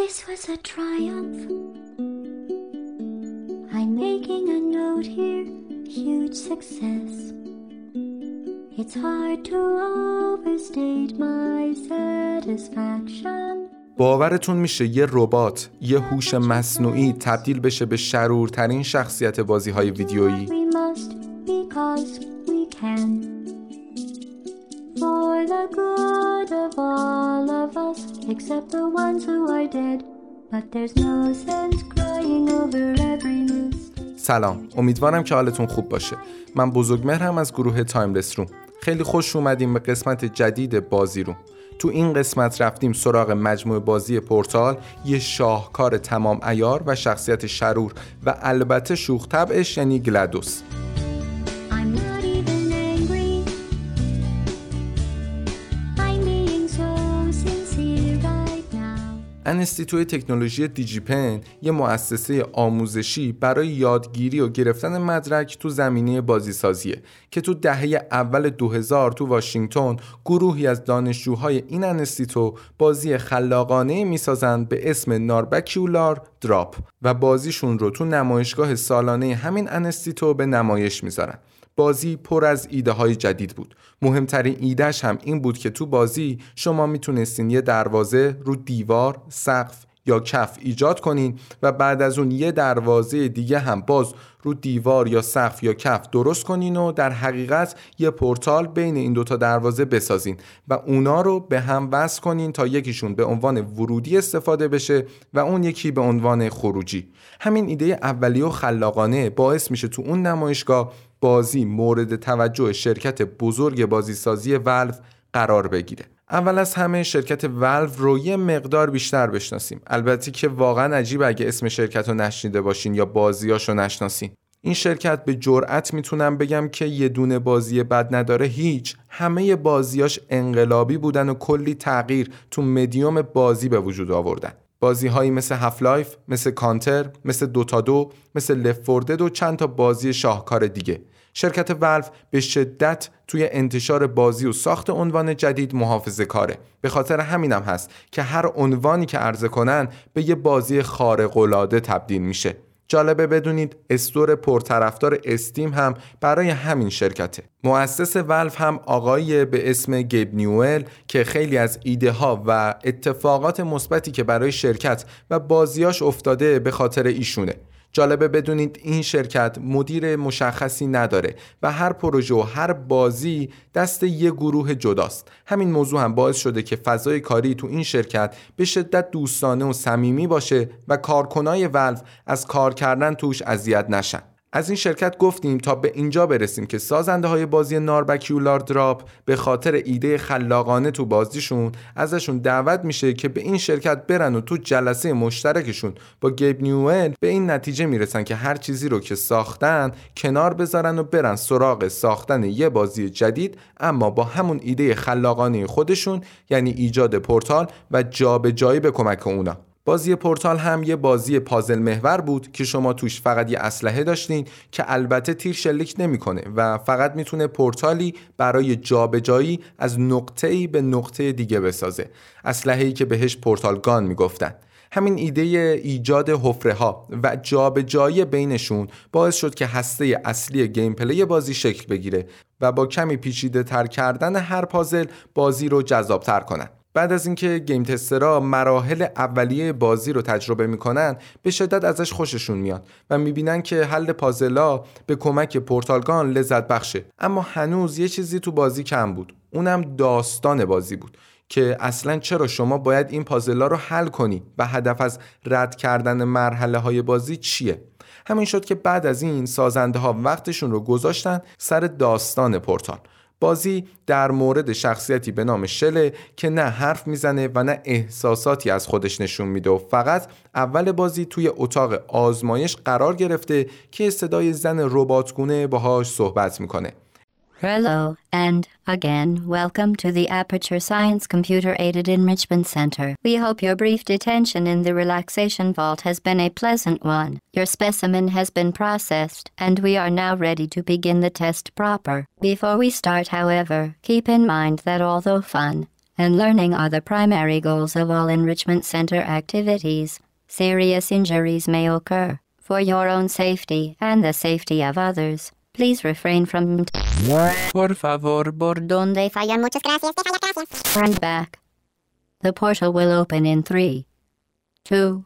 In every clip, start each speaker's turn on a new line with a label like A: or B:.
A: This was a triumph. I'm making a note here, huge success. It's hard to overstate my satisfaction.
B: باورتون میشه یه ربات یه هوش مصنوعی تبدیل بشه به شرورترین شخصیت بازی های ویدیویی
A: We must because we can. For the good of all of us, except the ones who are dead. But there's no sense crying over every mistake.
B: سلام. امیدوارم که حالتون خوب باشه. من بزرگمهرم از گروه Timeless Room. خیلی خوش اومدیم به قسمت جدید بازی رو تو این قسمت رفتیم سراغ مجموعه بازی پورتال یه شاهکار تمام عیار و شخصیت شرور و البته شوخ طبعش یعنی
A: GLaDOS.
B: انستیتوی تکنولوژی DigiPen یه مؤسسه آموزشی برای یادگیری و گرفتن مدرک تو زمینه بازیسازیه که تو دهه اول 2000 تو واشنگتن گروهی از دانشجوهای این انستیتو بازی خلاقانه می‌سازند به اسم Narbacular Drop و بازیشون رو تو نمایشگاه سالانه همین انستیتو به نمایش می‌ذارن. بازی پر از ایده های جدید بود. مهمترین ایدهش هم این بود که تو بازی شما می‌تونستین یه دروازه رو دیوار، سقف یا کف ایجاد کنین و بعد از اون یه دروازه دیگه هم باز رو دیوار یا سقف یا کف درست کنین و در حقیقت یه پورتال بین این دوتا دروازه بسازین و اونا رو به هم وصل کنین تا یکیشون به عنوان ورودی استفاده بشه و اون یکی به عنوان خروجی. همین ایده اولیه و خلاقانه باعث میشه تو اون نمایشگاه بازی مورد توجه شرکت بزرگ بازیسازی ولف قرار بگیره. اول از همه شرکت ولف رو یه مقدار بیشتر بشناسیم. البته که واقعا عجیب اگه اسم شرکت رو نشنیده باشین یا بازیاشو نشناسین. این شرکت به جرأت می‌تونم بگم که یه دونه بازی بد نداره هیچ. همه بازیاش انقلابی بودن و کلی تغییر تو مدیوم بازی به وجود آوردن. بازی هایی مثل Half-Life، مثل کانتر، مثل Dota دو، مثل Left 4 Dead و چند تا بازی شاهکار دیگه. شرکت Valve به شدت توی انتشار بازی و ساخت عنوان جدید محافظه کاره. به خاطر همینم هست که هر عنوانی که عرضه کنن به یه بازی خارق‌العاده تبدیل میشه. جالبه بدونید استور پرطرفدار استیم هم برای همین شرکته. مؤسس ولف هم آقایی به اسم گیب نیوئل که خیلی از ایده ها و اتفاقات مثبتی که برای شرکت و بازیاش افتاده به خاطر ایشونه. جالبه بدونید این شرکت مدیر مشخصی نداره و هر پروژه و هر بازی دست یه گروه جداست. همین موضوع هم باعث شده که فضای کاری تو این شرکت به شدت دوستانه و صمیمی باشه و کارکنای ولف از کار کردن توش اذیت نشن. از این شرکت گفتیم تا به اینجا برسیم که سازنده های بازی ناربکیولار دراپ به خاطر ایده خلاقانه تو بازیشون ازشون دعوت میشه که به این شرکت برن و تو جلسه مشترکشون با گیب نیوئل به این نتیجه می‌رسن که هر چیزی رو که ساختن کنار بذارن و برن سراغ ساختن یه بازی جدید اما با همون ایده خلاقانه خودشون یعنی ایجاد پورتال و جابجایی به کمک اونا. بازی پورتال هم یه بازی پازل محور بود که شما توش فقط یه اسلحه داشتین که البته تیر شلیک نمی‌کنه و فقط می‌تونه پورتالی برای جابجایی از نقطه‌ای به نقطه دیگه بسازه. اسلحه‌ای که بهش portal gun می‌گفتن. همین ایده ایجاد حفره ها و جابجایی بینشون باعث شد که هسته اصلی gameplay بازی شکل بگیره و با کمی پیچیده تر کردن هر پازل بازی رو جذاب تر کنن. بعد از اینکه گیم تسترها مراحل اولیه بازی رو تجربه می‌کنن به شدت ازش خوششون میاد و می‌بینن که حل پازلا به کمک پورتالگان لذت بخشه. اما هنوز یه چیزی تو بازی کم بود. اونم داستان بازی بود که اصلا چرا شما باید این پازلا رو حل کنی و هدف از رد کردن مرحله های بازی چیه؟ همین شد که بعد از این سازنده ها وقتشون رو گذاشتن سر داستان پورتال. بازی در مورد شخصیتی به نام شله که نه حرف می‌زنه و نه احساساتی از خودش نشون میده و فقط اول بازی توی اتاق آزمایش قرار گرفته که صدای زن رباتگونه باهاش صحبت می‌کنه.
C: Hello, and again, welcome to the Aperture Science Computer Aided Enrichment Center. We hope your brief detention in the relaxation vault has been a pleasant one. Your specimen has been processed, and we are now ready to begin the test proper. Before we start, however, keep in mind that although fun, and learning are the primary goals of all enrichment center activities. Serious injuries may occur. For your own safety and the safety of others, please refrain from
B: Por favor,
C: por donde fallan muchas gracias, gracias. Turn back. The portal will open in three, two,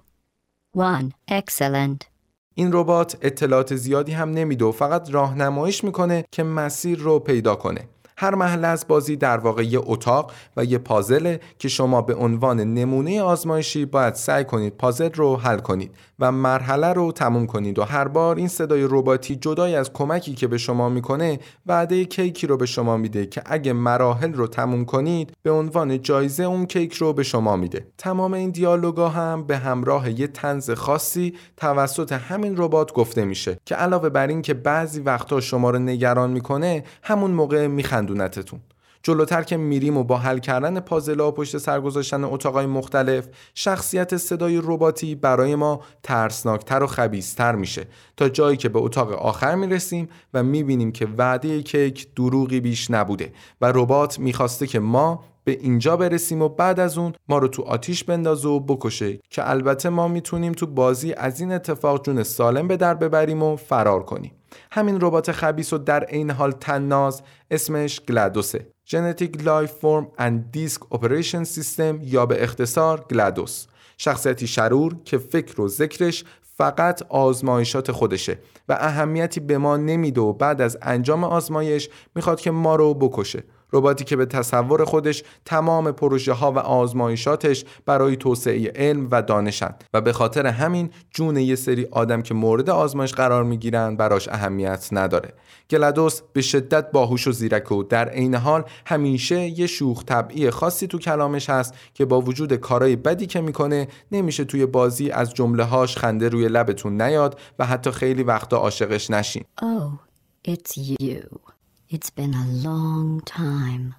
C: one. Excellent.
B: این ربات اطلاعات زیادی هم نمیده و فقط راهنماییش می‌کنه که مسیر رو پیدا کنه. هر محله از بازی در واقع یه اتاق و یه پازله که شما به عنوان نمونه آزمایشی باید سعی کنید پازل رو حل کنید و مرحله رو تموم کنید و هر بار این صدای رباتی جدای از کمکی که به شما می‌کنه وعده کیکی رو به شما میده که اگه مراحل رو تموم کنید به عنوان جایزه اون کیک رو به شما میده. تمام این دیالوگا هم به همراه یه تنز خاصی توسط همین ربات گفته میشه که علاوه بر این که بعضی وقتا شما رو نگران می‌کنه همون موقع میخندونتتون جلوتر که میریم و با حل کردن پازلا و پشت سر گذاشتن اتاقای مختلف شخصیت صدای رباتی برای ما ترسناکتر و خبیستر میشه. تا جایی که به اتاق آخر می‌رسیم و می‌بینیم که وعده کیک دروغی بیش نبوده و ربات می‌خواسته که ما به اینجا برسیم و بعد از اون ما رو تو آتیش بندازه و بکشه که البته ما می‌تونیم تو بازی از این اتفاق جون سالم به در ببریم و فرار کنیم. همین ربات خبیس و در عین حال تناز اسمش گلادوسه. Genetic Life Form and Disk Operation System یا به اختصار گلادوس. شخصیتی شرور که فکر و ذکرش فقط آزمایشات خودشه و اهمیتی به ما نمیده و بعد از انجام آزمایش می‌خواد که ما رو بکشه. رباتی که به تصور خودش تمام پروژه ها و آزمایشاتش برای توسعه علم و دانشند و به خاطر همین جون یه سری آدم که مورد آزمایش قرار می‌گیرن براش اهمیت نداره. گلادوس به شدت باهوش و زیرک و در عین حال همیشه یه شوخ طبعی خاصی تو کلامش هست که با وجود کارهای بدی که می‌کنه نمیشه توی بازی از جمله هاش خنده روی لبتون نیاد و حتی خیلی وقتا عاشقش نشین.
C: Oh, it's you. It's been a long time.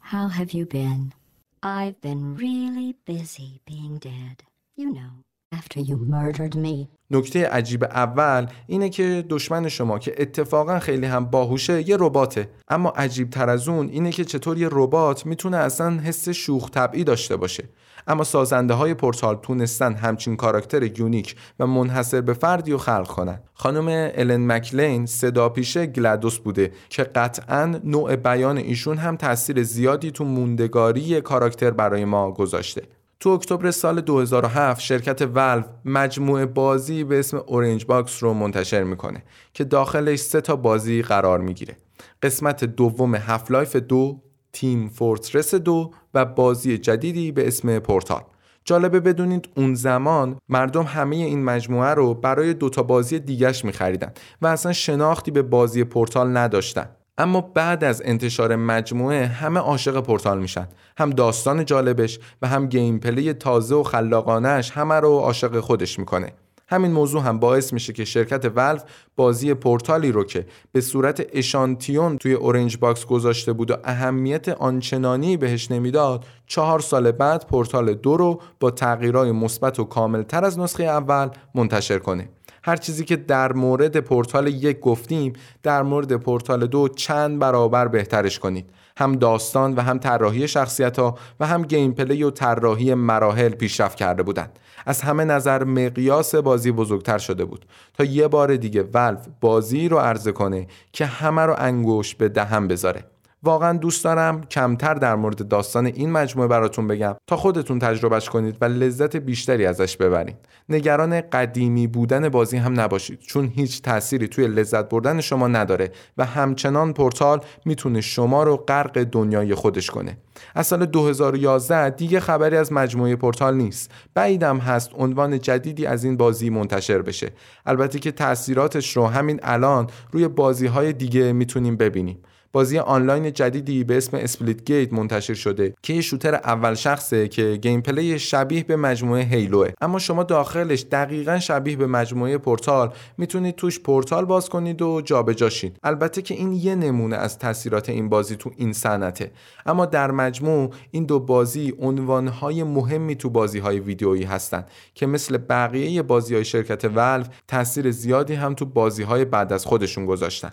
C: How have you been? I've been really busy being dead. You know, after you murdered me.
B: نکته عجیب اول اینه که دشمن شما که اتفاقا خیلی هم باهوشه یه رباته. اما عجیب تر از اون اینه که چطور یه ربات می‌تونه اصلا حس شوخ طبعی داشته باشه. اما سازنده های پورتال تونستن همچین کاراکتر unique و منحصر به فردی رو خلق کنن. خانم Ellen McLain صدا پیشه GLaDOS بوده که قطعا نوع بیان ایشون هم تاثیر زیادی تو موندگاری کاراکتر برای ما گذاشته. تو اکتبر سال 2007 شرکت ولو مجموعه بازی به اسم Orange Box رو منتشر می‌کنه که داخلش سه تا بازی قرار می‌گیره. قسمت دوم Half-Life دو Team Fortress دو و بازی جدیدی به اسم پورتال جالبه بدونید اون زمان مردم همه این مجموعه رو برای دوتا بازی دیگش میخریدن و اصلا شناختی به بازی پورتال نداشتن. اما بعد از انتشار مجموعه همه عاشق پورتال میشن. هم داستان جالبش و هم gameplay تازه و خلاقانش همه رو عاشق خودش می‌کنه. همین موضوع هم باعث میشه که شرکت Valve بازی پورتالی رو که به صورت اشانتیون توی Orange Box گذاشته بود و اهمیت آنچنانی بهش نمی‌داد چهار سال بعد پورتال دو رو با تغییرهای مثبت و کاملتر از نسخه اول منتشر کنه. هر چیزی که در مورد پورتال یک گفتیم در مورد پورتال دو چند برابر بهترش کنید. هم داستان و هم طراحی شخصیت ها و هم gameplay و طراحی مراحل پیشرفت کرده بودند. از همه نظر مقیاس بازی بزرگتر شده بود. تا یه بار دیگه ولف بازی رو عرضه کنه که همه رو انگوش به دهم بذاره. واقعا دوست دارم کمتر در مورد داستان این مجموعه براتون بگم تا خودتون تجربهش کنید و لذت بیشتری ازش ببرید. نگران قدیمی بودن بازی هم نباشید چون هیچ تأثیری توی لذت بردن شما نداره و همچنان پورتال می‌تونه شما رو غرق دنیای خودش کنه. از سال 2011 دیگه خبری از مجموعه پورتال نیست. بعیدم هست عنوان جدیدی از این بازی منتشر بشه. البته که تاثیراتش رو همین الان روی بازی های دیگه می‌تونیم ببینیم. بازی آنلاین جدیدی به اسم Splitgate منتشر شده که یه shooter اول شخصه که gameplay شبیه به مجموعه Halo ئه. اما شما داخلش دقیقا شبیه به مجموعه پورتال. می‌تونید توش پورتال باز کنید و جابجا شید. البته که این یه نمونه از تاثیرات این بازی تو این صنعته. اما در مجموع این دو بازی عنوانهای مهمی تو بازی های ویدیویی هستند که مثل بقیه بازی های شرکت ولو تاثیر زیادی هم تو بازی های بعد از خودشون گذاشتن.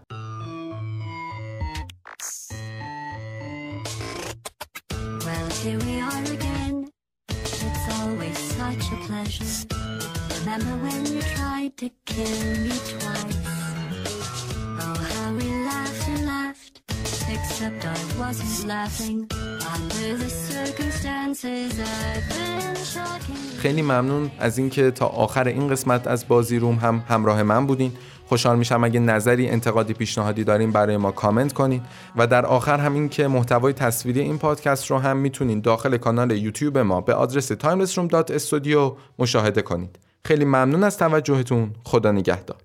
C: Here we are again. It's always such a pleasure. Remember when you tried to kill me twice? Oh, how we laughed and laughed. Except I wasn't laughing. Under the circumstances I've been shocking.
B: خیلی ممنون از اینکه تا آخر این قسمت از بازی روم هم همراه من بودین. خوشحال میشم اگه نظری انتقادی پیشنهادی دارین برای ما کامنت کنین. و در آخر هم این که محتوای تصویری این پادکست رو هم می‌تونین داخل کانال یوتیوب ما به آدرس timelessroom.studio مشاهده کنید. خیلی ممنون از توجهتون. خدا نگهدار.